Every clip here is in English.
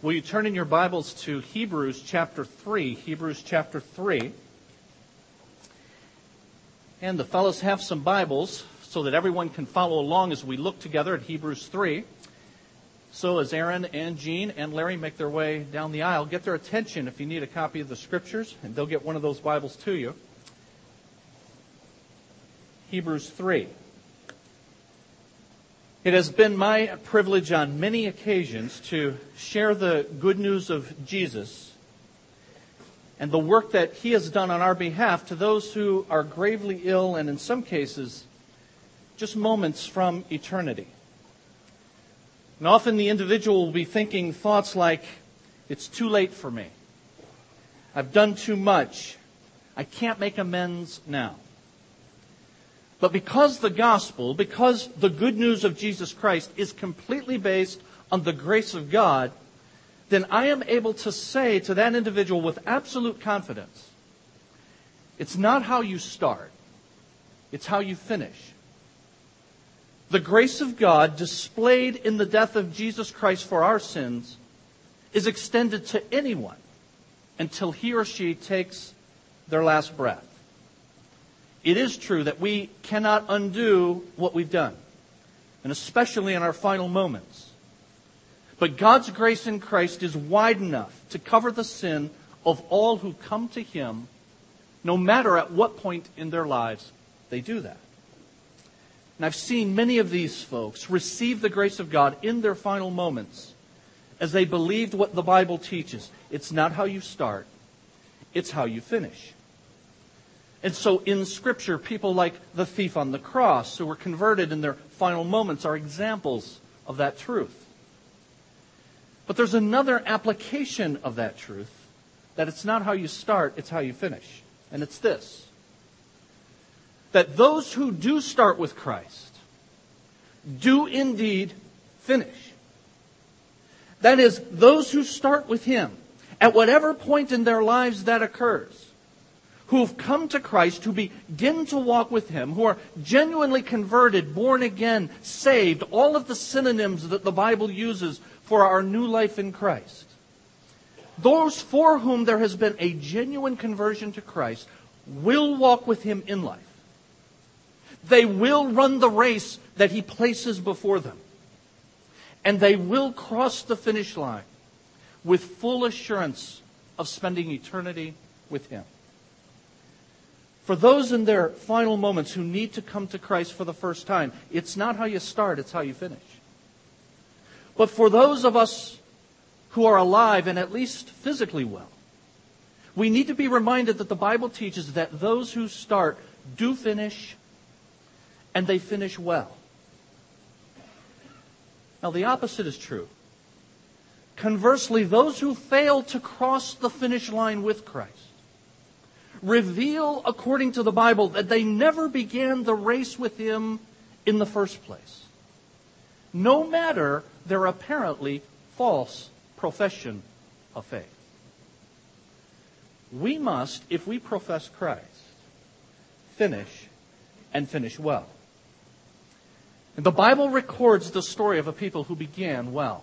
Will you turn in your Bibles to Hebrews chapter 3? Hebrews chapter 3. And the fellows have some Bibles so that everyone can follow along as we look together at Hebrews 3. So as Aaron and Jean and Larry make their way down the aisle, get their attention if you need a copy of the scriptures, and they'll get one of those Bibles to you. Hebrews 3. It has been my privilege on many occasions to share the good news of Jesus and the work that he has done on our behalf to those who are gravely ill and in some cases just moments from eternity. And often the individual will be thinking thoughts like, it's too late for me. I've done too much. I can't make amends now. But because the gospel, because the good news of Jesus Christ is completely based on the grace of God, then I am able to say to that individual with absolute confidence, it's not how you start, it's how you finish. The grace of God displayed in the death of Jesus Christ for our sins is extended to anyone until he or she takes their last breath. It is true that we cannot undo what we've done, and especially in our final moments. But God's grace in Christ is wide enough to cover the sin of all who come to Him, no matter at what point in their lives they do that. And I've seen many of these folks receive the grace of God in their final moments as they believed what the Bible teaches. It's not how you start, it's how you finish. And so in Scripture, people like the thief on the cross who were converted in their final moments are examples of that truth. But there's another application of that truth that it's not how you start, it's how you finish. And it's this that those who do start with Christ do indeed finish. That is, those who start with Him, at whatever point in their lives that occurs, who have come to Christ, who begin to walk with Him, who are genuinely converted, born again, saved, all of the synonyms that the Bible uses for our new life in Christ. Those for whom there has been a genuine conversion to Christ will walk with Him in life. They will run the race that He places before them. And they will cross the finish line with full assurance of spending eternity with Him. For those in their final moments who need to come to Christ for the first time, it's not how you start, it's how you finish. But for those of us who are alive and at least physically well, we need to be reminded that the Bible teaches that those who start do finish and they finish well. Now, the opposite is true. Conversely, those who fail to cross the finish line with Christ reveal, according to the Bible, that they never began the race with him in the first place. No matter their apparently false profession of faith. We must, if we profess Christ, finish and finish well. And the Bible records the story of a people who began well.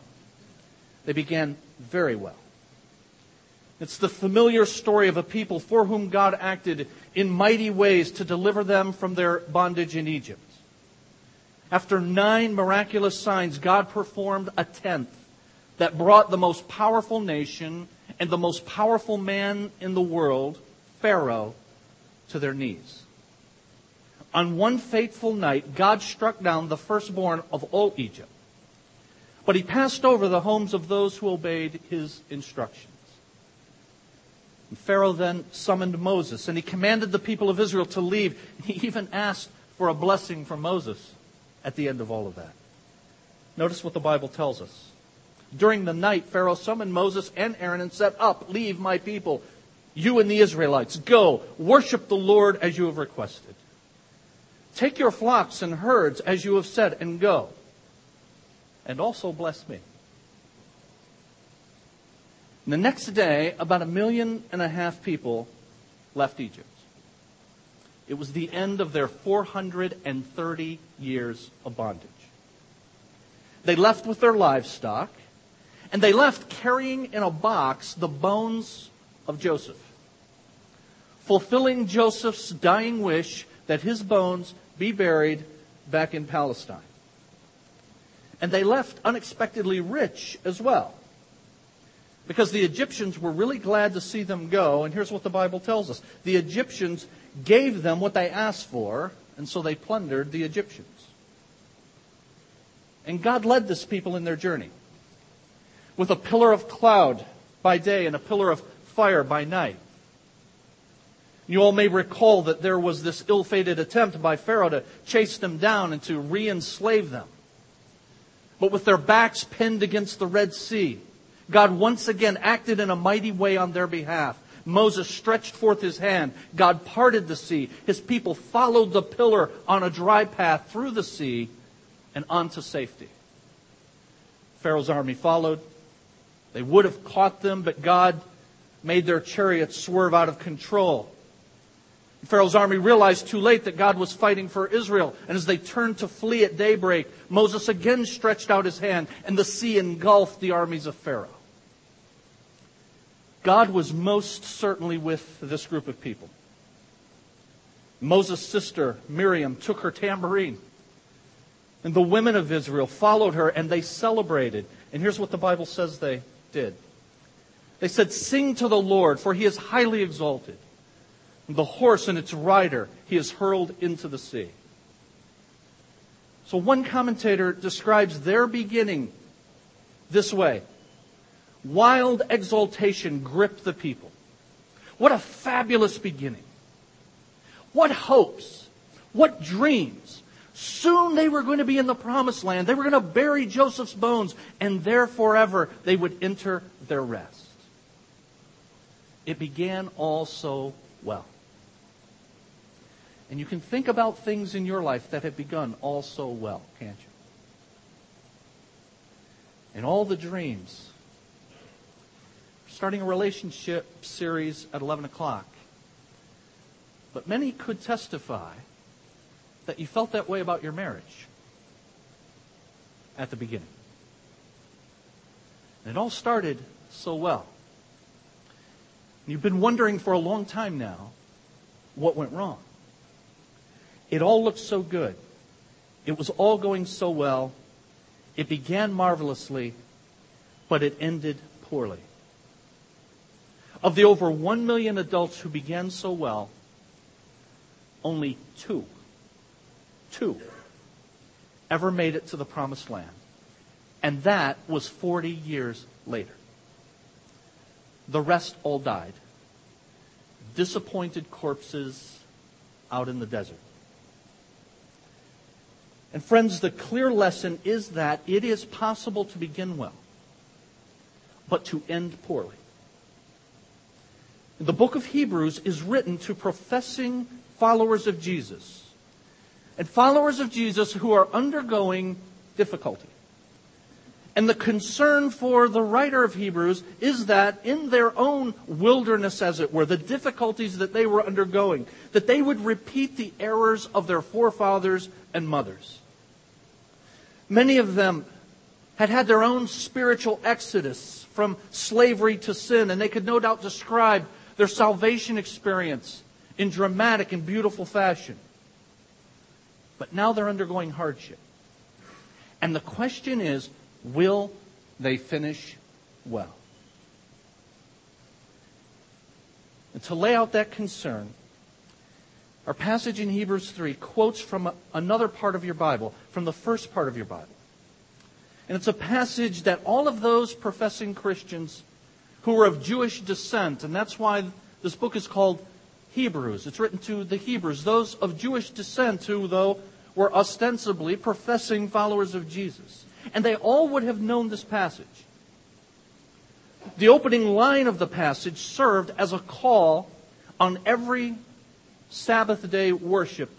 They began very well. It's the familiar story of a people for whom God acted in mighty ways to deliver them from their bondage in Egypt. After nine miraculous signs, God performed a tenth that brought the most powerful nation and the most powerful man in the world, Pharaoh, to their knees. On one fateful night, God struck down the firstborn of all Egypt. But he passed over the homes of those who obeyed his instructions. Pharaoh then summoned Moses, and he commanded the people of Israel to leave. He even asked for a blessing from Moses at the end of all of that. Notice what the Bible tells us. During the night, Pharaoh summoned Moses and Aaron and said, Up, leave my people, you and the Israelites. Go, worship the Lord as you have requested. Take your flocks and herds as you have said, and go. And also bless me. And the next day, about a million and a half people left Egypt. It was the end of their 430 years of bondage. They left with their livestock, And they left carrying in a box the bones of Joseph, fulfilling Joseph's dying wish that his bones be buried back in Palestine. And they left unexpectedly rich as well. Because the Egyptians were really glad to see them go. And here's what the Bible tells us the Egyptians gave them what they asked for, and so they plundered the Egyptians. And God led this people in their journey with a pillar of cloud by day and a pillar of fire by night. You all may recall that there was this ill fated attempt by Pharaoh to chase them down and to re enslave them. But with their backs pinned against the Red Sea, God once again acted in a mighty way on their behalf. Moses stretched forth his hand. God parted the sea. His people followed the pillar on a dry path through the sea and onto safety. Pharaoh's army followed. They would have caught them, but God made their chariots swerve out of control. Pharaoh's army realized too late that God was fighting for Israel. And as they turned to flee at daybreak, Moses again stretched out his hand, and the sea engulfed the armies of Pharaoh. God was most certainly with this group of people. Moses' sister, Miriam, took her tambourine. And the women of Israel followed her and they celebrated. And here's what the Bible says they did they said, Sing to the Lord, for he is highly exalted. The horse and its rider he has hurled into the sea. So one commentator describes their beginning this way Wild exultation gripped the people. What a fabulous beginning. What hopes. What dreams. Soon they were going to be in the promised land. They were going to bury Joseph's bones, and there forever they would enter their rest. It began all so well. And you can think about things in your life that have begun all so well, can't you? And all the dreams starting a relationship series at 11 o'clock. But many could testify that you felt that way about your marriage at the beginning. And it all started so well. You've been wondering for a long time now what went wrong. It all looked so good. It was all going so well. It began marvelously, but it ended poorly. Of the over 1 million adults who began so well, only two, two, ever made it to the promised land. And that was 40 years later. The rest all died. Disappointed corpses out in the desert. And friends, the clear lesson is that it is possible to begin well, but to end poorly. The book of Hebrews is written to professing followers of Jesus and followers of Jesus who are undergoing difficulty. And the concern for the writer of Hebrews is that in their own wilderness, as it were, the difficulties that they were undergoing, that they would repeat the errors of their forefathers and mothers. Many of them had had their own spiritual exodus from slavery to sin, and they could no doubt describe their salvation experience in dramatic and beautiful fashion. But now they're undergoing hardship. And the question is will they finish well? And to lay out that concern, our passage in Hebrews 3 quotes from another part of your Bible, from the first part of your Bible. And it's a passage that all of those professing Christians who were of Jewish descent, and that's why this book is called Hebrews. It's written to the Hebrews, those of Jewish descent who, though, were ostensibly professing followers of Jesus. And they all would have known this passage. The opening line of the passage served as a call on every Sabbath day worship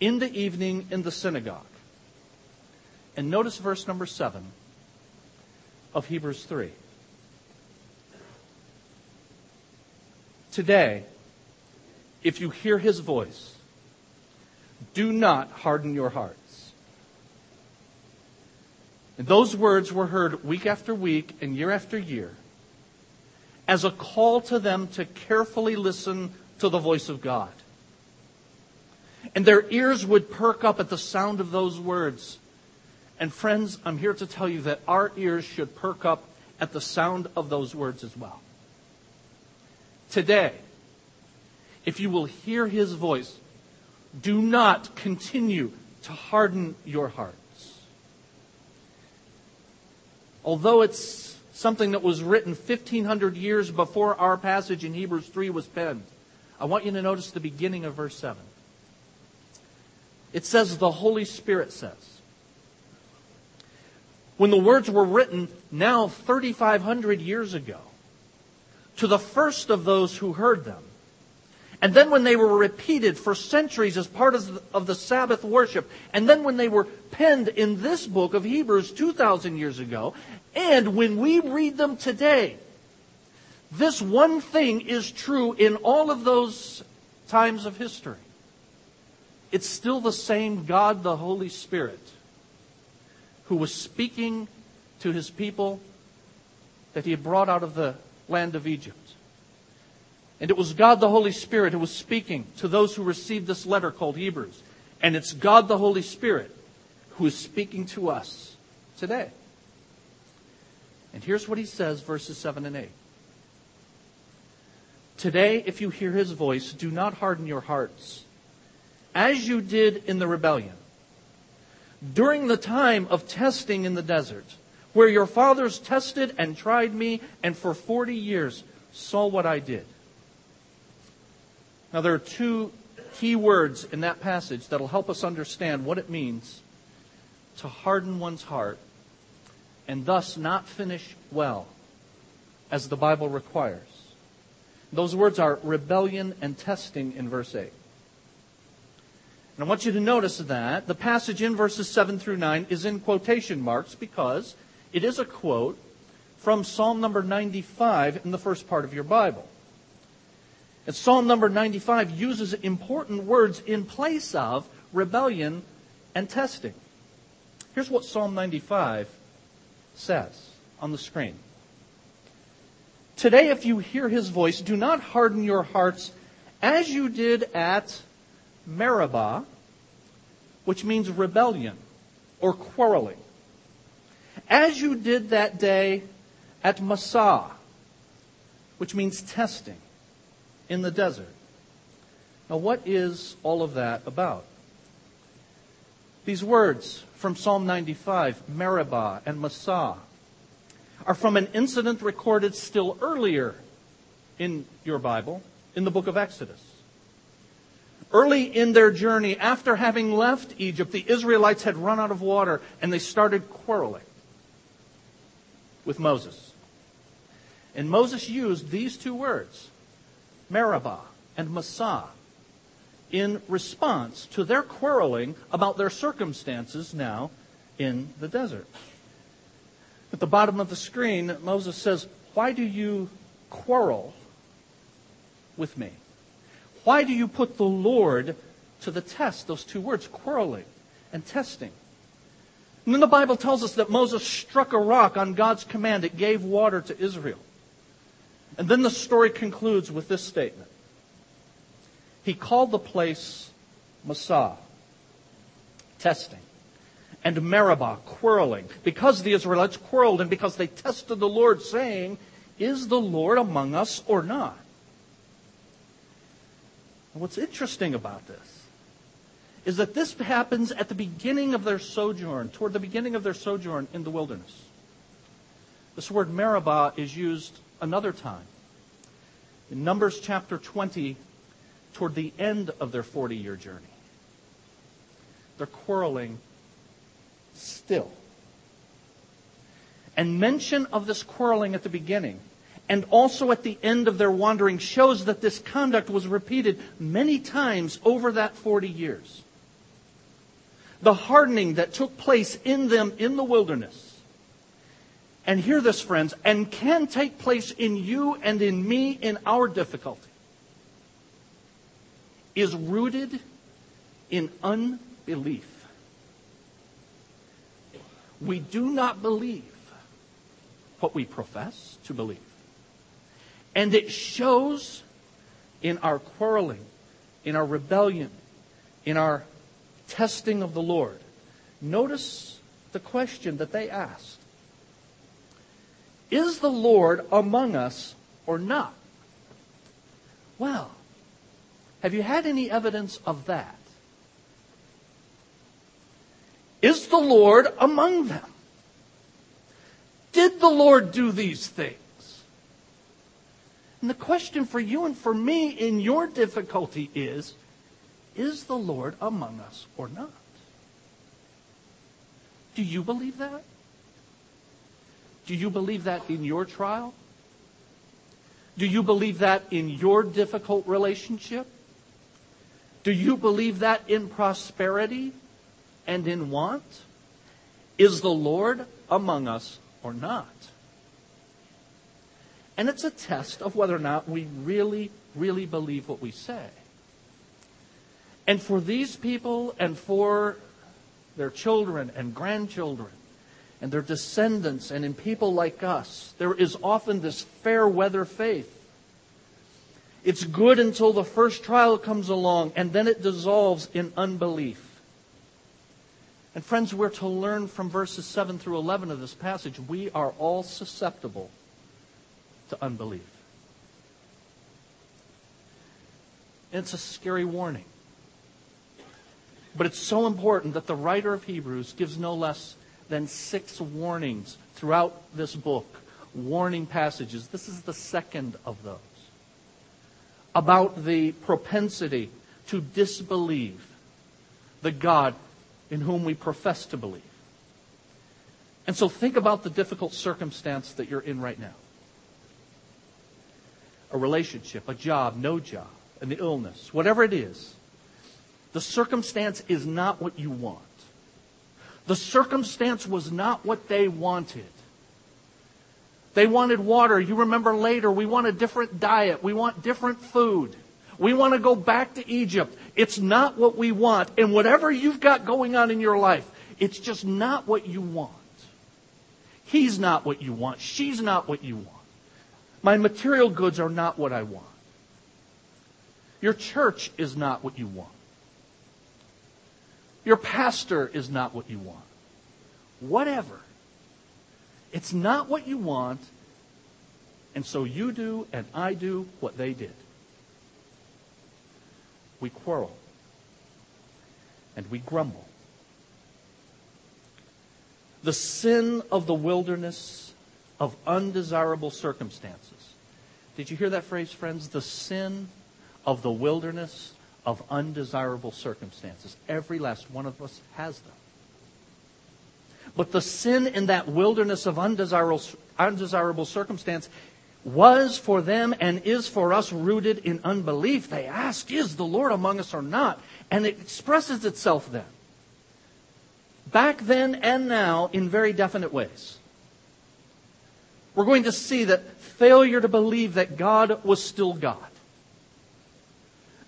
in the evening in the synagogue. And notice verse number 7 of Hebrews 3. Today, if you hear his voice, do not harden your hearts. And those words were heard week after week and year after year as a call to them to carefully listen to the voice of God. And their ears would perk up at the sound of those words. And friends, I'm here to tell you that our ears should perk up at the sound of those words as well. Today, if you will hear his voice, do not continue to harden your hearts. Although it's something that was written 1500 years before our passage in Hebrews 3 was penned, I want you to notice the beginning of verse 7. It says, The Holy Spirit says. When the words were written now 3,500 years ago, to the first of those who heard them, and then when they were repeated for centuries as part of the, of the, Sabbath worship, and then when they were penned in this book of Hebrews 2,000 years ago, and when we read them today, this one thing is true in all of those times of history. It's still the same God, the Holy Spirit, who was speaking to his people that he had brought out of the land of Egypt. And it was God the Holy Spirit who was speaking to those who received this letter called Hebrews. And it's God the Holy Spirit who is speaking to us today. And here's what he says, verses 7 and 8. Today, if you hear his voice, do not harden your hearts, as you did in the rebellion. During the time of testing in the desert, where your fathers tested and tried me, and for 40 years saw what I did. Now, there are two key words in that passage that will help us understand what it means to harden one's heart and thus not finish well as the Bible requires. Those words are rebellion and testing in verse 8. And I want you to notice that the passage in verses 7 through 9 is in quotation marks because it is a quote from Psalm number 95 in the first part of your Bible. And Psalm number 95 uses important words in place of rebellion and testing. Here's what Psalm 95 says on the screen. Today, if you hear his voice, do not harden your hearts as you did at Meribah, which means rebellion or quarreling. As you did that day at Massah, which means testing in the desert. Now, what is all of that about? These words from Psalm 95, Meribah and Massah, are from an incident recorded still earlier in your Bible, in the book of Exodus. Early in their journey, after having left Egypt, the Israelites had run out of water and they started quarreling with Moses. And Moses used these two words Meribah and Massah in response to their quarreling about their circumstances now in the desert. At the bottom of the screen, Moses says, Why do you quarrel with me? Why do you put the Lord to the test? Those two words, quarreling and testing. And then the Bible tells us that Moses struck a rock on God's command. It gave water to Israel. And then the story concludes with this statement. He called the place Massah, testing, and Meribah, quarreling, because the Israelites quarreled and because they tested the Lord, saying, Is the Lord among us or not? And what's interesting about this is that this happens at the beginning of their sojourn, toward the beginning of their sojourn in the wilderness. This word Meribah is used another time. In Numbers chapter 20, toward the end of their 40 year journey, they're quarreling still. And mention of this quarreling at the beginning and also at the end of their wandering shows that this conduct was repeated many times over that 40 years. The hardening that took place in them in the wilderness and hear this, friends, and can take place in you and in me in our difficulty, is rooted in unbelief. we do not believe what we profess to believe. And it shows in our quarreling, in our rebellion, in our testing of the Lord. Notice the question that they asked Is the Lord among us or not? Well, have you had any evidence of that? Is the Lord among them? Did the Lord do these things? And the question for you and for me in your difficulty is Is the Lord among us or not? Do you believe that? Do you believe that in your trial? Do you believe that in your difficult relationship? Do you believe that in prosperity and in want? Is the Lord among us or not? And it's a test of whether or not we really, really believe what we say. And for these people and for their children and grandchildren and their descendants and in people like us, there is often this fair weather faith. It's good until the first trial comes along and then it dissolves in unbelief. And friends, we're to learn from verses 7 through 11 of this passage. We are all susceptible to unbelief. And it's a scary warning. But it's so important that the writer of Hebrews gives no less than six warnings throughout this book, warning passages. This is the second of those. About the propensity to disbelieve the God in whom we profess to believe. And so think about the difficult circumstance that you're in right now a relationship, a job, no job, an illness, whatever it is. The circumstance is not what you want. The circumstance was not what they wanted. They wanted water. You remember later, we want a different diet. We want different food. We want to go back to Egypt. It's not what we want. And whatever you've got going on in your life, it's just not what you want. He's not what you want. She's not what you want. My material goods are not what I want. Your church is not what you want. Your pastor is not what you want. Whatever. It's not what you want, and so you do and I do what they did. We quarrel and we grumble. The sin of the wilderness of undesirable circumstances. Did you hear that phrase, friends? The sin of the wilderness of undesirable circumstances. Every last one of us has them. But the sin in that wilderness of undesirable, undesirable circumstance was for them and is for us rooted in unbelief. They ask, Is the Lord among us or not? And it expresses itself then. Back then and now in very definite ways. We're going to see that failure to believe that God was still God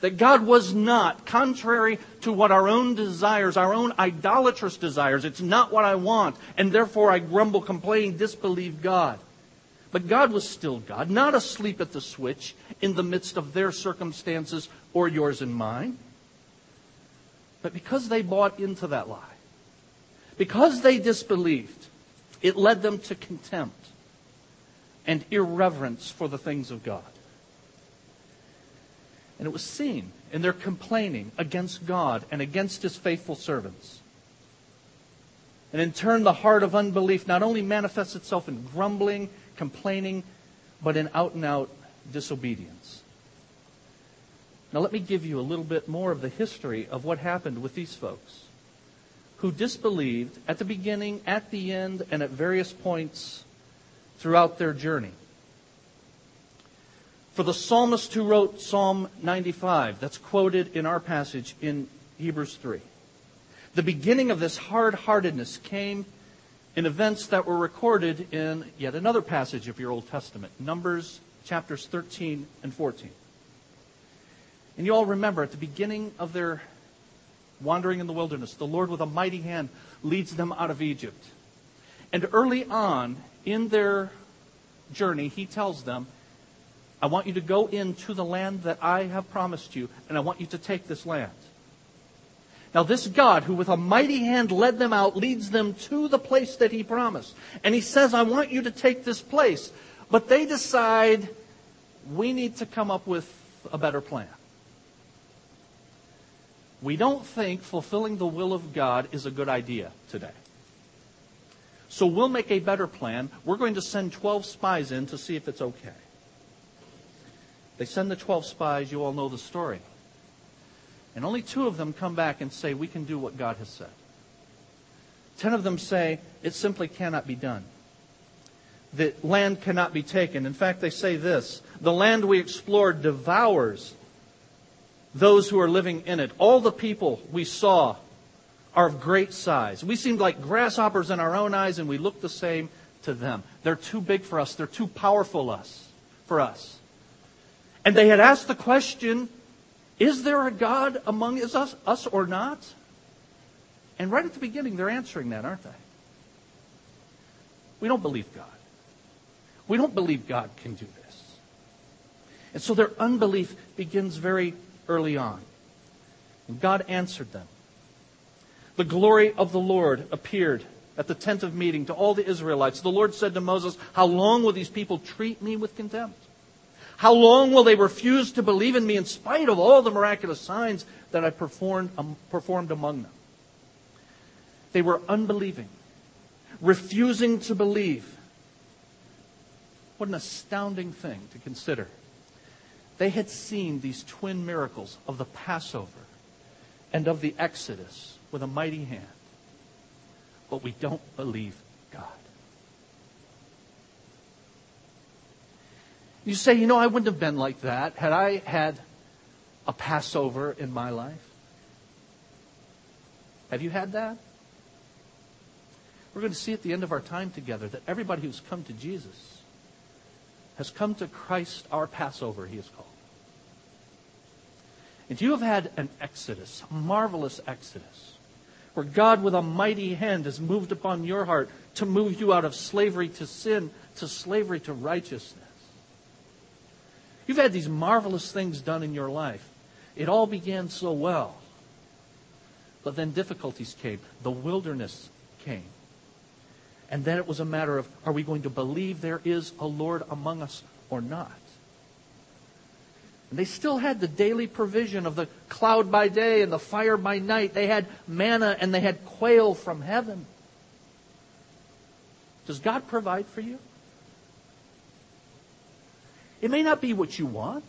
that God was not, contrary to what our own desires, our own idolatrous desires, it's not what I want, and therefore I grumble, complain, disbelieve God. But God was still God, not asleep at the switch in the midst of their circumstances or yours and mine. But because they bought into that lie, because they disbelieved, it led them to contempt and irreverence for the things of God. And it was seen in their complaining against God and against his faithful servants. And in turn, the heart of unbelief not only manifests itself in grumbling, complaining, but in out and out disobedience. Now, let me give you a little bit more of the history of what happened with these folks who disbelieved at the beginning, at the end, and at various points throughout their journey. For the psalmist who wrote Psalm 95, that's quoted in our passage in Hebrews 3. The beginning of this hard heartedness came in events that were recorded in yet another passage of your Old Testament, Numbers chapters 13 and 14. And you all remember at the beginning of their wandering in the wilderness, the Lord with a mighty hand leads them out of Egypt. And early on in their journey, he tells them, I want you to go into the land that I have promised you, and I want you to take this land. Now, this God, who with a mighty hand led them out, leads them to the place that he promised. And he says, I want you to take this place. But they decide, we need to come up with a better plan. We don't think fulfilling the will of God is a good idea today. So we'll make a better plan. We're going to send 12 spies in to see if it's okay. They send the 12 spies. You all know the story. And only two of them come back and say, We can do what God has said. Ten of them say, It simply cannot be done. The land cannot be taken. In fact, they say this The land we explored devours those who are living in it. All the people we saw are of great size. We seemed like grasshoppers in our own eyes, and we looked the same to them. They're too big for us. They're too powerful us for us. And they had asked the question, is there a God among us, us or not? And right at the beginning, they're answering that, aren't they? We don't believe God. We don't believe God can do this. And so their unbelief begins very early on. And God answered them. The glory of the Lord appeared at the tent of meeting to all the Israelites. The Lord said to Moses, How long will these people treat me with contempt? How long will they refuse to believe in me in spite of all the miraculous signs that I performed, um, performed among them? They were unbelieving, refusing to believe. What an astounding thing to consider. They had seen these twin miracles of the Passover and of the Exodus with a mighty hand. But we don't believe God. You say, you know, I wouldn't have been like that had I had a Passover in my life. Have you had that? We're going to see at the end of our time together that everybody who's come to Jesus has come to Christ, our Passover, he is called. And you have had an exodus, a marvelous exodus, where God, with a mighty hand, has moved upon your heart to move you out of slavery to sin to slavery to righteousness. You've had these marvelous things done in your life. It all began so well. But then difficulties came. The wilderness came. And then it was a matter of are we going to believe there is a Lord among us or not? And they still had the daily provision of the cloud by day and the fire by night. They had manna and they had quail from heaven. Does God provide for you? It may not be what you want.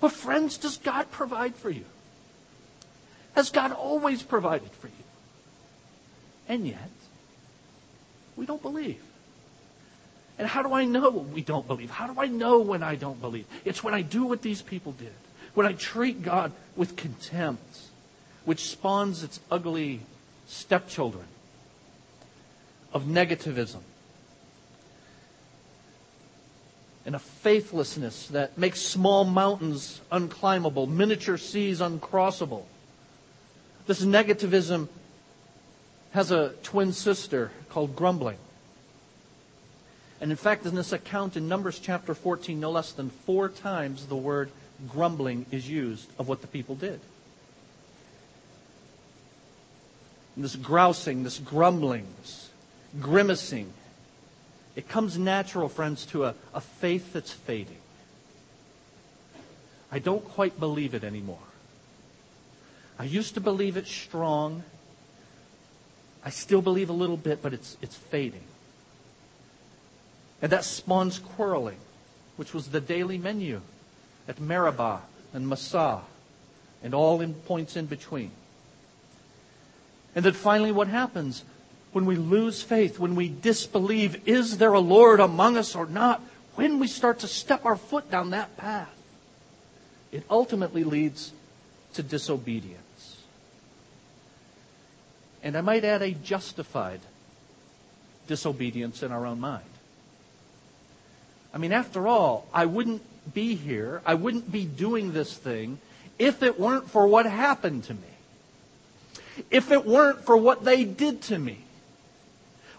But, friends, does God provide for you? Has God always provided for you? And yet, we don't believe. And how do I know we don't believe? How do I know when I don't believe? It's when I do what these people did, when I treat God with contempt, which spawns its ugly stepchildren of negativism and a faithlessness that makes small mountains unclimbable, miniature seas uncrossable. This negativism has a twin sister called grumbling. And in fact, in this account in Numbers chapter 14, no less than four times the word grumbling is used of what the people did. And this grousing, this grumbling, this grimacing, it comes natural, friends, to a, a faith that's fading. I don't quite believe it anymore. I used to believe it strong. I still believe a little bit, but it's, it's fading. And that spawns quarreling, which was the daily menu at Meribah and Massah and all in points in between. And then finally, what happens? When we lose faith, when we disbelieve, is there a Lord among us or not? When we start to step our foot down that path, it ultimately leads to disobedience. And I might add a justified disobedience in our own mind. I mean, after all, I wouldn't be here, I wouldn't be doing this thing if it weren't for what happened to me. If it weren't for what they did to me.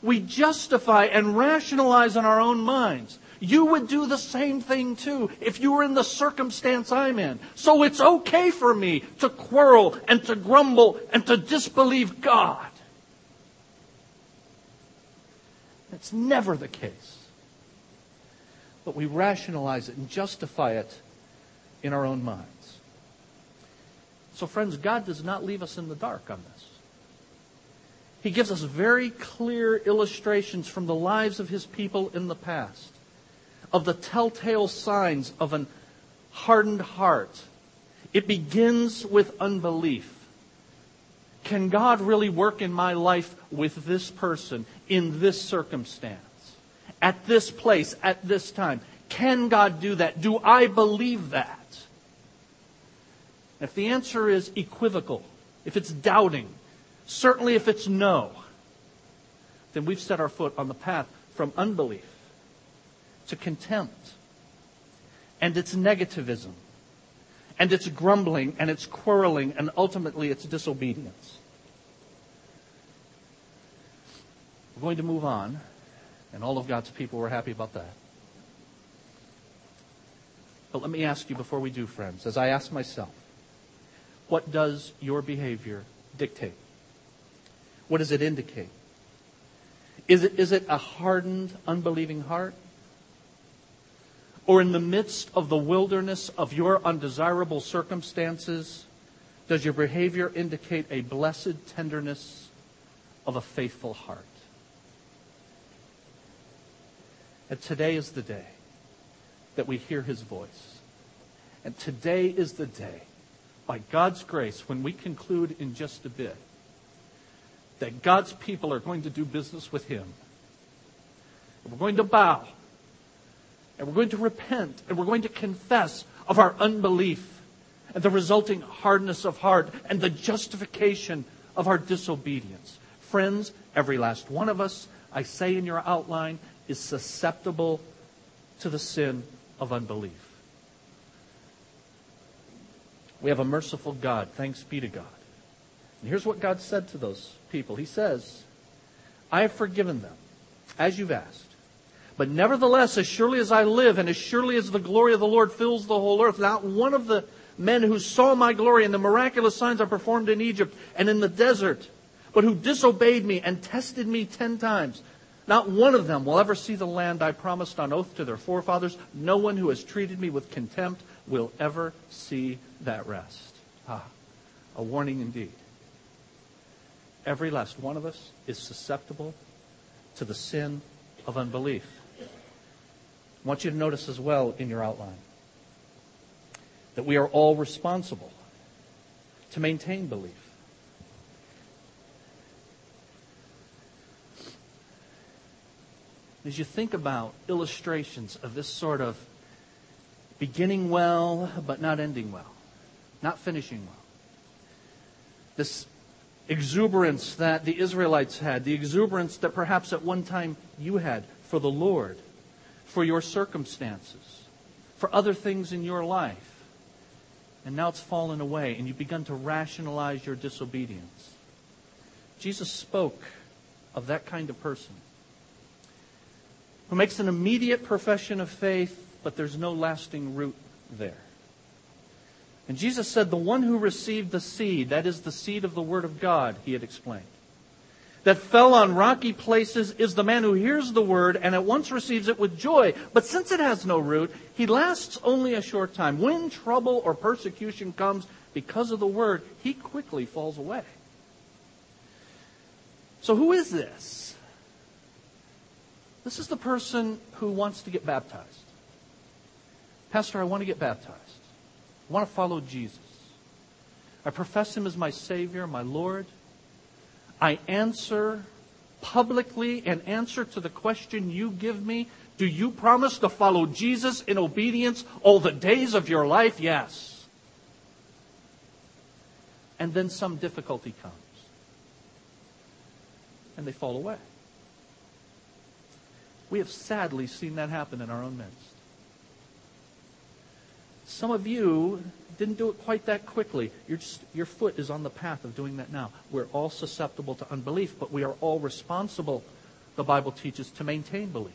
We justify and rationalize in our own minds. You would do the same thing too if you were in the circumstance I'm in. So it's okay for me to quarrel and to grumble and to disbelieve God. That's never the case. But we rationalize it and justify it in our own minds. So, friends, God does not leave us in the dark on this. He gives us very clear illustrations from the lives of His people in the past of the telltale signs of an hardened heart. It begins with unbelief. Can God really work in my life with this person in this circumstance? At this place, at this time? Can God do that? Do I believe that? If the answer is equivocal, if it's doubting, certainly if it's no, then we've set our foot on the path from unbelief to contempt. And it's negativism. And it's grumbling and it's quarreling and ultimately it's disobedience. We're going to move on, and all of God's people were happy about that. But let me ask you before we do, friends, as I ask myself, what does your behavior dictate? What does it indicate? Is it, is it a hardened, unbelieving heart? Or in the midst of the wilderness of your undesirable circumstances, does your behavior indicate a blessed tenderness of a faithful heart? And today is the day that we hear his voice. And today is the day, by God's grace, when we conclude in just a bit, that God's people are going to do business with him. we're going to bow and we're going to repent and we're going to confess of our unbelief and the resulting hardness of heart and the justification of our disobedience. Friends, every last one of us, I say in your outline, is susceptible to the sin of unbelief. We have a merciful God. Thanks be to God. And here's what God said to those people He says, I have forgiven them, as you've asked. But nevertheless, as surely as I live, and as surely as the glory of the Lord fills the whole earth, not one of the men who saw my glory and the miraculous signs I performed in Egypt and in the desert, but who disobeyed me and tested me ten times, not one of them will ever see the land I promised on oath to their forefathers. No one who has treated me with contempt will ever see that rest. Ah, a warning indeed. Every last one of us is susceptible to the sin of unbelief. I want you to notice as well in your outline that we are all responsible to maintain belief. As you think about illustrations of this sort of beginning well but not ending well, not finishing well, this exuberance that the Israelites had, the exuberance that perhaps at one time you had for the Lord for your circumstances, for other things in your life. And now it's fallen away, and you've begun to rationalize your disobedience. Jesus spoke of that kind of person who makes an immediate profession of faith, but there's no lasting root there. And Jesus said, The one who received the seed, that is the seed of the Word of God, he had explained that fell on rocky places is the man who hears the word and at once receives it with joy. But since it has no root, he lasts only a short time. When trouble or persecution comes because of the word, he quickly falls away. So, who is this? This is the person who wants to get baptized. Pastor, I want to get baptized. I want to follow Jesus. I profess him as my Savior, my Lord. I answer publicly and answer to the question you give me. Do you promise to follow Jesus in obedience all the days of your life? Yes. And then some difficulty comes. And they fall away. We have sadly seen that happen in our own midst. Some of you didn't do it quite that quickly. Just, your foot is on the path of doing that now. We're all susceptible to unbelief, but we are all responsible the Bible teaches to maintain belief.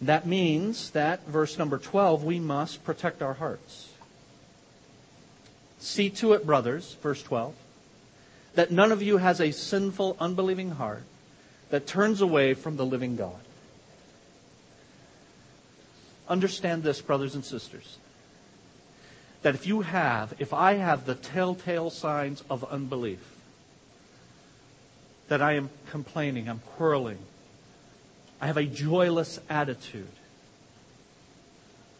That means that, verse number 12, we must protect our hearts. See to it, brothers, verse 12, that none of you has a sinful, unbelieving heart that turns away from the living God. Understand this, brothers and sisters, that if you have, if I have the telltale signs of unbelief, that I am complaining, I'm quarreling, I have a joyless attitude.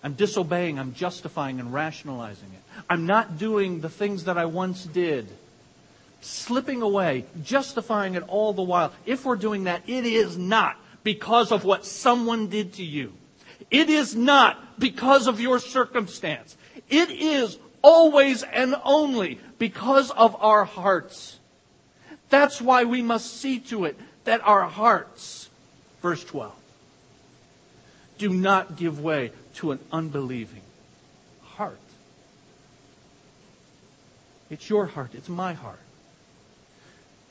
I'm disobeying, I'm justifying and rationalizing it. I'm not doing the things that I once did. Slipping away, justifying it all the while. If we're doing that, it is not because of what someone did to you. It is not because of your circumstance. It is always and only because of our hearts. That's why we must see to it that our hearts, verse 12, do not give way to an unbelieving heart. It's your heart, it's my heart.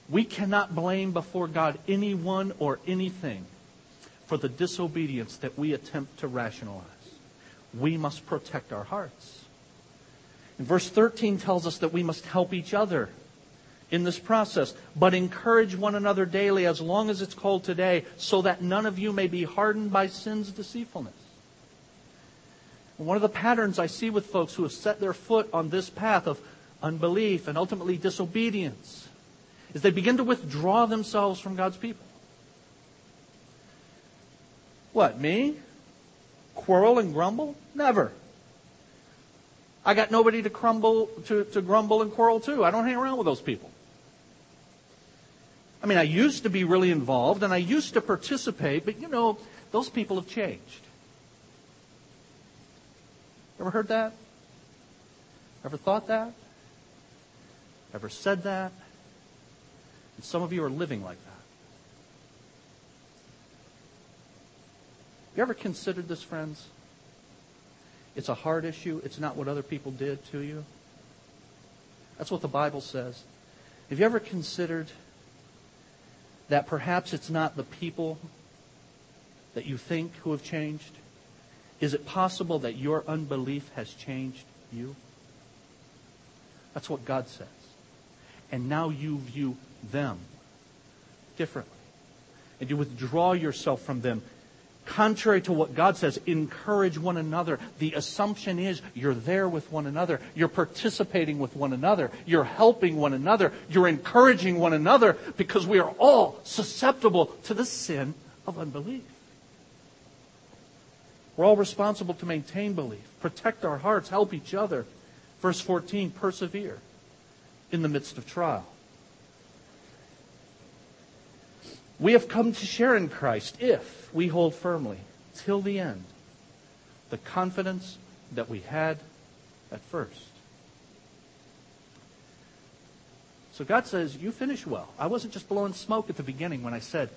We cannot blame before God anyone or anything for the disobedience that we attempt to rationalize. We must protect our hearts. And verse 13 tells us that we must help each other in this process, but encourage one another daily as long as it's called today, so that none of you may be hardened by sin's deceitfulness. one of the patterns I see with folks who have set their foot on this path of unbelief and ultimately disobedience is they begin to withdraw themselves from God's people. What, me? Quarrel and grumble? Never. I got nobody to crumble to, to grumble and quarrel to. I don't hang around with those people. I mean, I used to be really involved and I used to participate, but you know, those people have changed. Ever heard that? Ever thought that? Ever said that? And some of you are living like that. Have you ever considered this, friends? It's a hard issue. It's not what other people did to you. That's what the Bible says. Have you ever considered that perhaps it's not the people that you think who have changed? Is it possible that your unbelief has changed you? That's what God says. And now you view them differently. And you withdraw yourself from them Contrary to what God says, encourage one another. The assumption is you're there with one another. You're participating with one another. You're helping one another. You're encouraging one another because we are all susceptible to the sin of unbelief. We're all responsible to maintain belief, protect our hearts, help each other. Verse 14, persevere in the midst of trial. We have come to share in Christ if we hold firmly till the end the confidence that we had at first. So God says, You finish well. I wasn't just blowing smoke at the beginning when I said,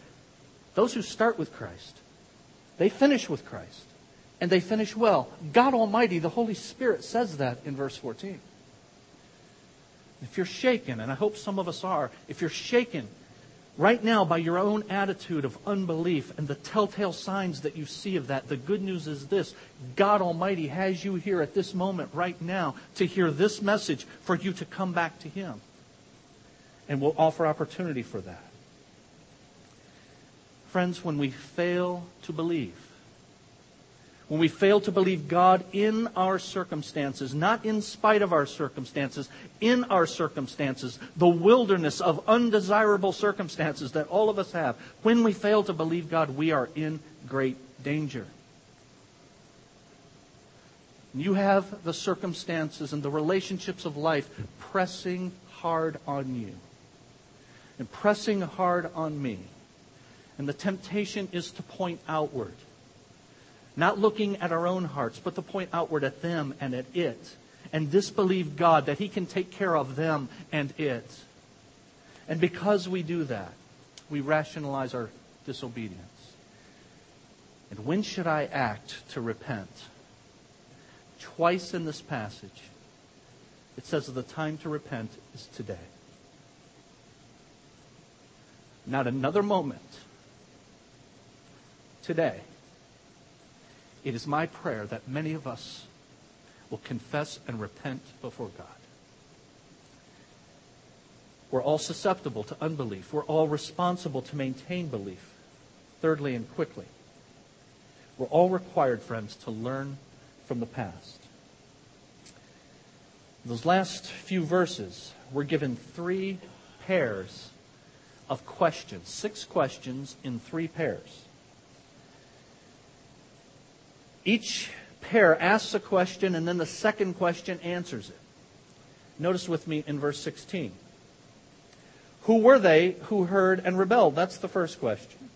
Those who start with Christ, they finish with Christ. And they finish well. God Almighty, the Holy Spirit, says that in verse 14. If you're shaken, and I hope some of us are, if you're shaken right now by your own attitude of unbelief and the telltale signs that you see of that, the good news is this God Almighty has you here at this moment right now to hear this message for you to come back to Him. And we'll offer opportunity for that. Friends, when we fail to believe, when we fail to believe God in our circumstances, not in spite of our circumstances, in our circumstances, the wilderness of undesirable circumstances that all of us have, when we fail to believe God, we are in great danger. You have the circumstances and the relationships of life pressing hard on you and pressing hard on me. And the temptation is to point outward not looking at our own hearts, but to point outward at them and at it. And disbelieve God that He can take care of them and it. And because we do that, we rationalize our disobedience. And when should I act to repent? Twice in this passage, it says that the time to repent is today. not another moment. Today, it is my prayer that many of us will confess and repent before God. We're all susceptible to unbelief. We're all responsible to maintain belief. Thirdly and quickly, we're all required, friends, to learn from the past. Those last few verses, we're given three pairs of questions, six questions in three pairs. Each pair asks a question, and then the second question answers it. Notice with me in verse 16. Who were they who heard and rebelled? That's the first question.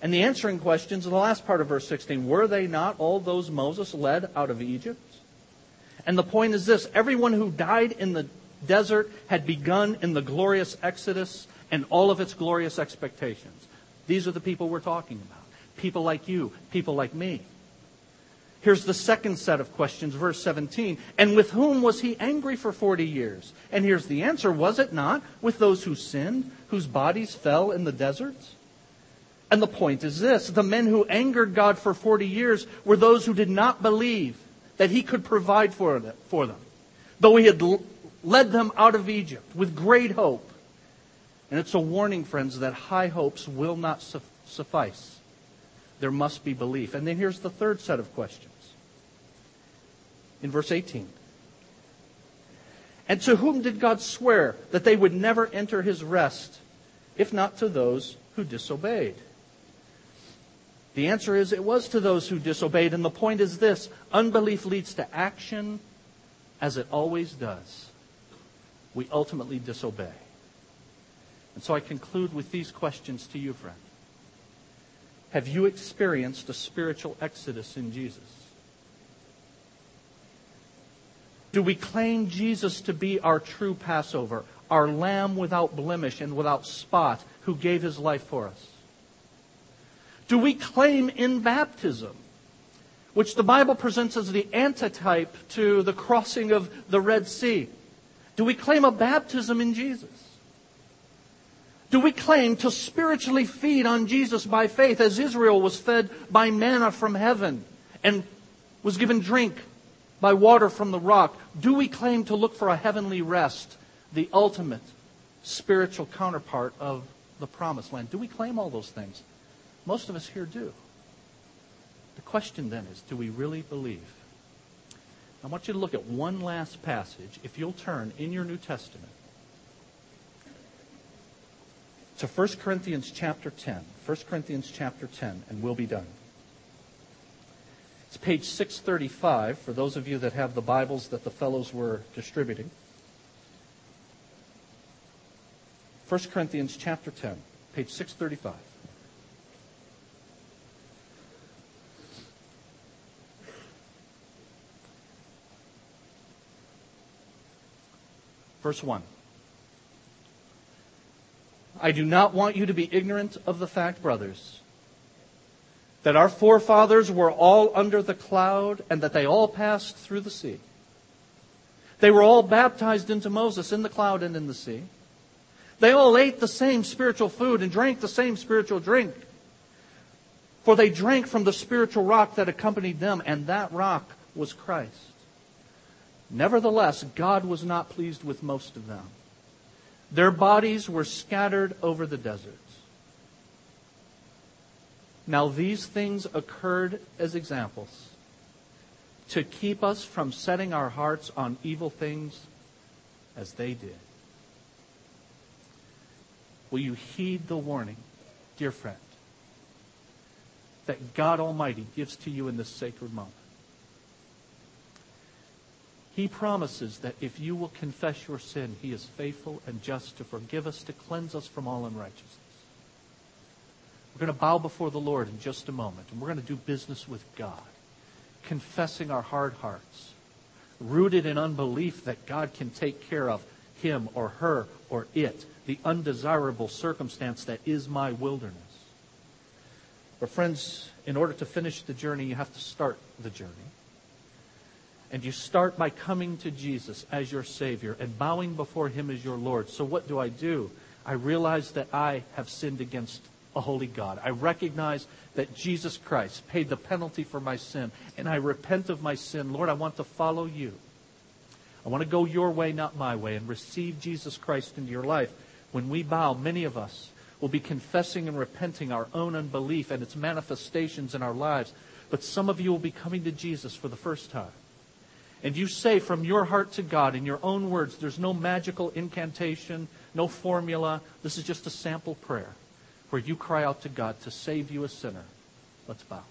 And the answering questions in the last part of verse 16 were they not all those Moses led out of Egypt? And the point is this everyone who died in the desert had begun in the glorious Exodus and all of its glorious expectations. These are the people we're talking about. People like you, people like me. Here's the second set of questions, verse 17. And with whom was he angry for 40 years? And here's the answer Was it not with those who sinned, whose bodies fell in the deserts? And the point is this the men who angered God for 40 years were those who did not believe that he could provide for them, though he had led them out of Egypt with great hope. And it's a warning, friends, that high hopes will not suffice. There must be belief. And then here's the third set of questions in verse 18. And to whom did God swear that they would never enter his rest, if not to those who disobeyed? The answer is it was to those who disobeyed. And the point is this unbelief leads to action as it always does. We ultimately disobey. And so I conclude with these questions to you, friend. Have you experienced a spiritual exodus in Jesus? Do we claim Jesus to be our true Passover, our lamb without blemish and without spot who gave his life for us? Do we claim in baptism, which the Bible presents as the antitype to the crossing of the Red Sea? Do we claim a baptism in Jesus? Do we claim to spiritually feed on Jesus by faith as Israel was fed by manna from heaven and was given drink by water from the rock? Do we claim to look for a heavenly rest, the ultimate spiritual counterpart of the promised land? Do we claim all those things? Most of us here do. The question then is do we really believe? I want you to look at one last passage, if you'll turn in your New Testament to 1 Corinthians chapter 10. 1 Corinthians chapter 10, and we'll be done. It's page 635 for those of you that have the Bibles that the fellows were distributing. 1 Corinthians chapter 10, page 635. Verse 1. I do not want you to be ignorant of the fact, brothers, that our forefathers were all under the cloud and that they all passed through the sea. They were all baptized into Moses in the cloud and in the sea. They all ate the same spiritual food and drank the same spiritual drink. For they drank from the spiritual rock that accompanied them, and that rock was Christ. Nevertheless, God was not pleased with most of them. Their bodies were scattered over the deserts. Now, these things occurred as examples to keep us from setting our hearts on evil things as they did. Will you heed the warning, dear friend, that God Almighty gives to you in this sacred moment? He promises that if you will confess your sin, He is faithful and just to forgive us, to cleanse us from all unrighteousness. We're going to bow before the Lord in just a moment, and we're going to do business with God, confessing our hard hearts, rooted in unbelief that God can take care of him or her or it, the undesirable circumstance that is my wilderness. But, friends, in order to finish the journey, you have to start the journey. And you start by coming to Jesus as your Savior and bowing before Him as your Lord. So what do I do? I realize that I have sinned against a holy God. I recognize that Jesus Christ paid the penalty for my sin, and I repent of my sin. Lord, I want to follow you. I want to go your way, not my way, and receive Jesus Christ into your life. When we bow, many of us will be confessing and repenting our own unbelief and its manifestations in our lives. But some of you will be coming to Jesus for the first time. And you say from your heart to God in your own words, there's no magical incantation, no formula. This is just a sample prayer where you cry out to God to save you a sinner. Let's bow.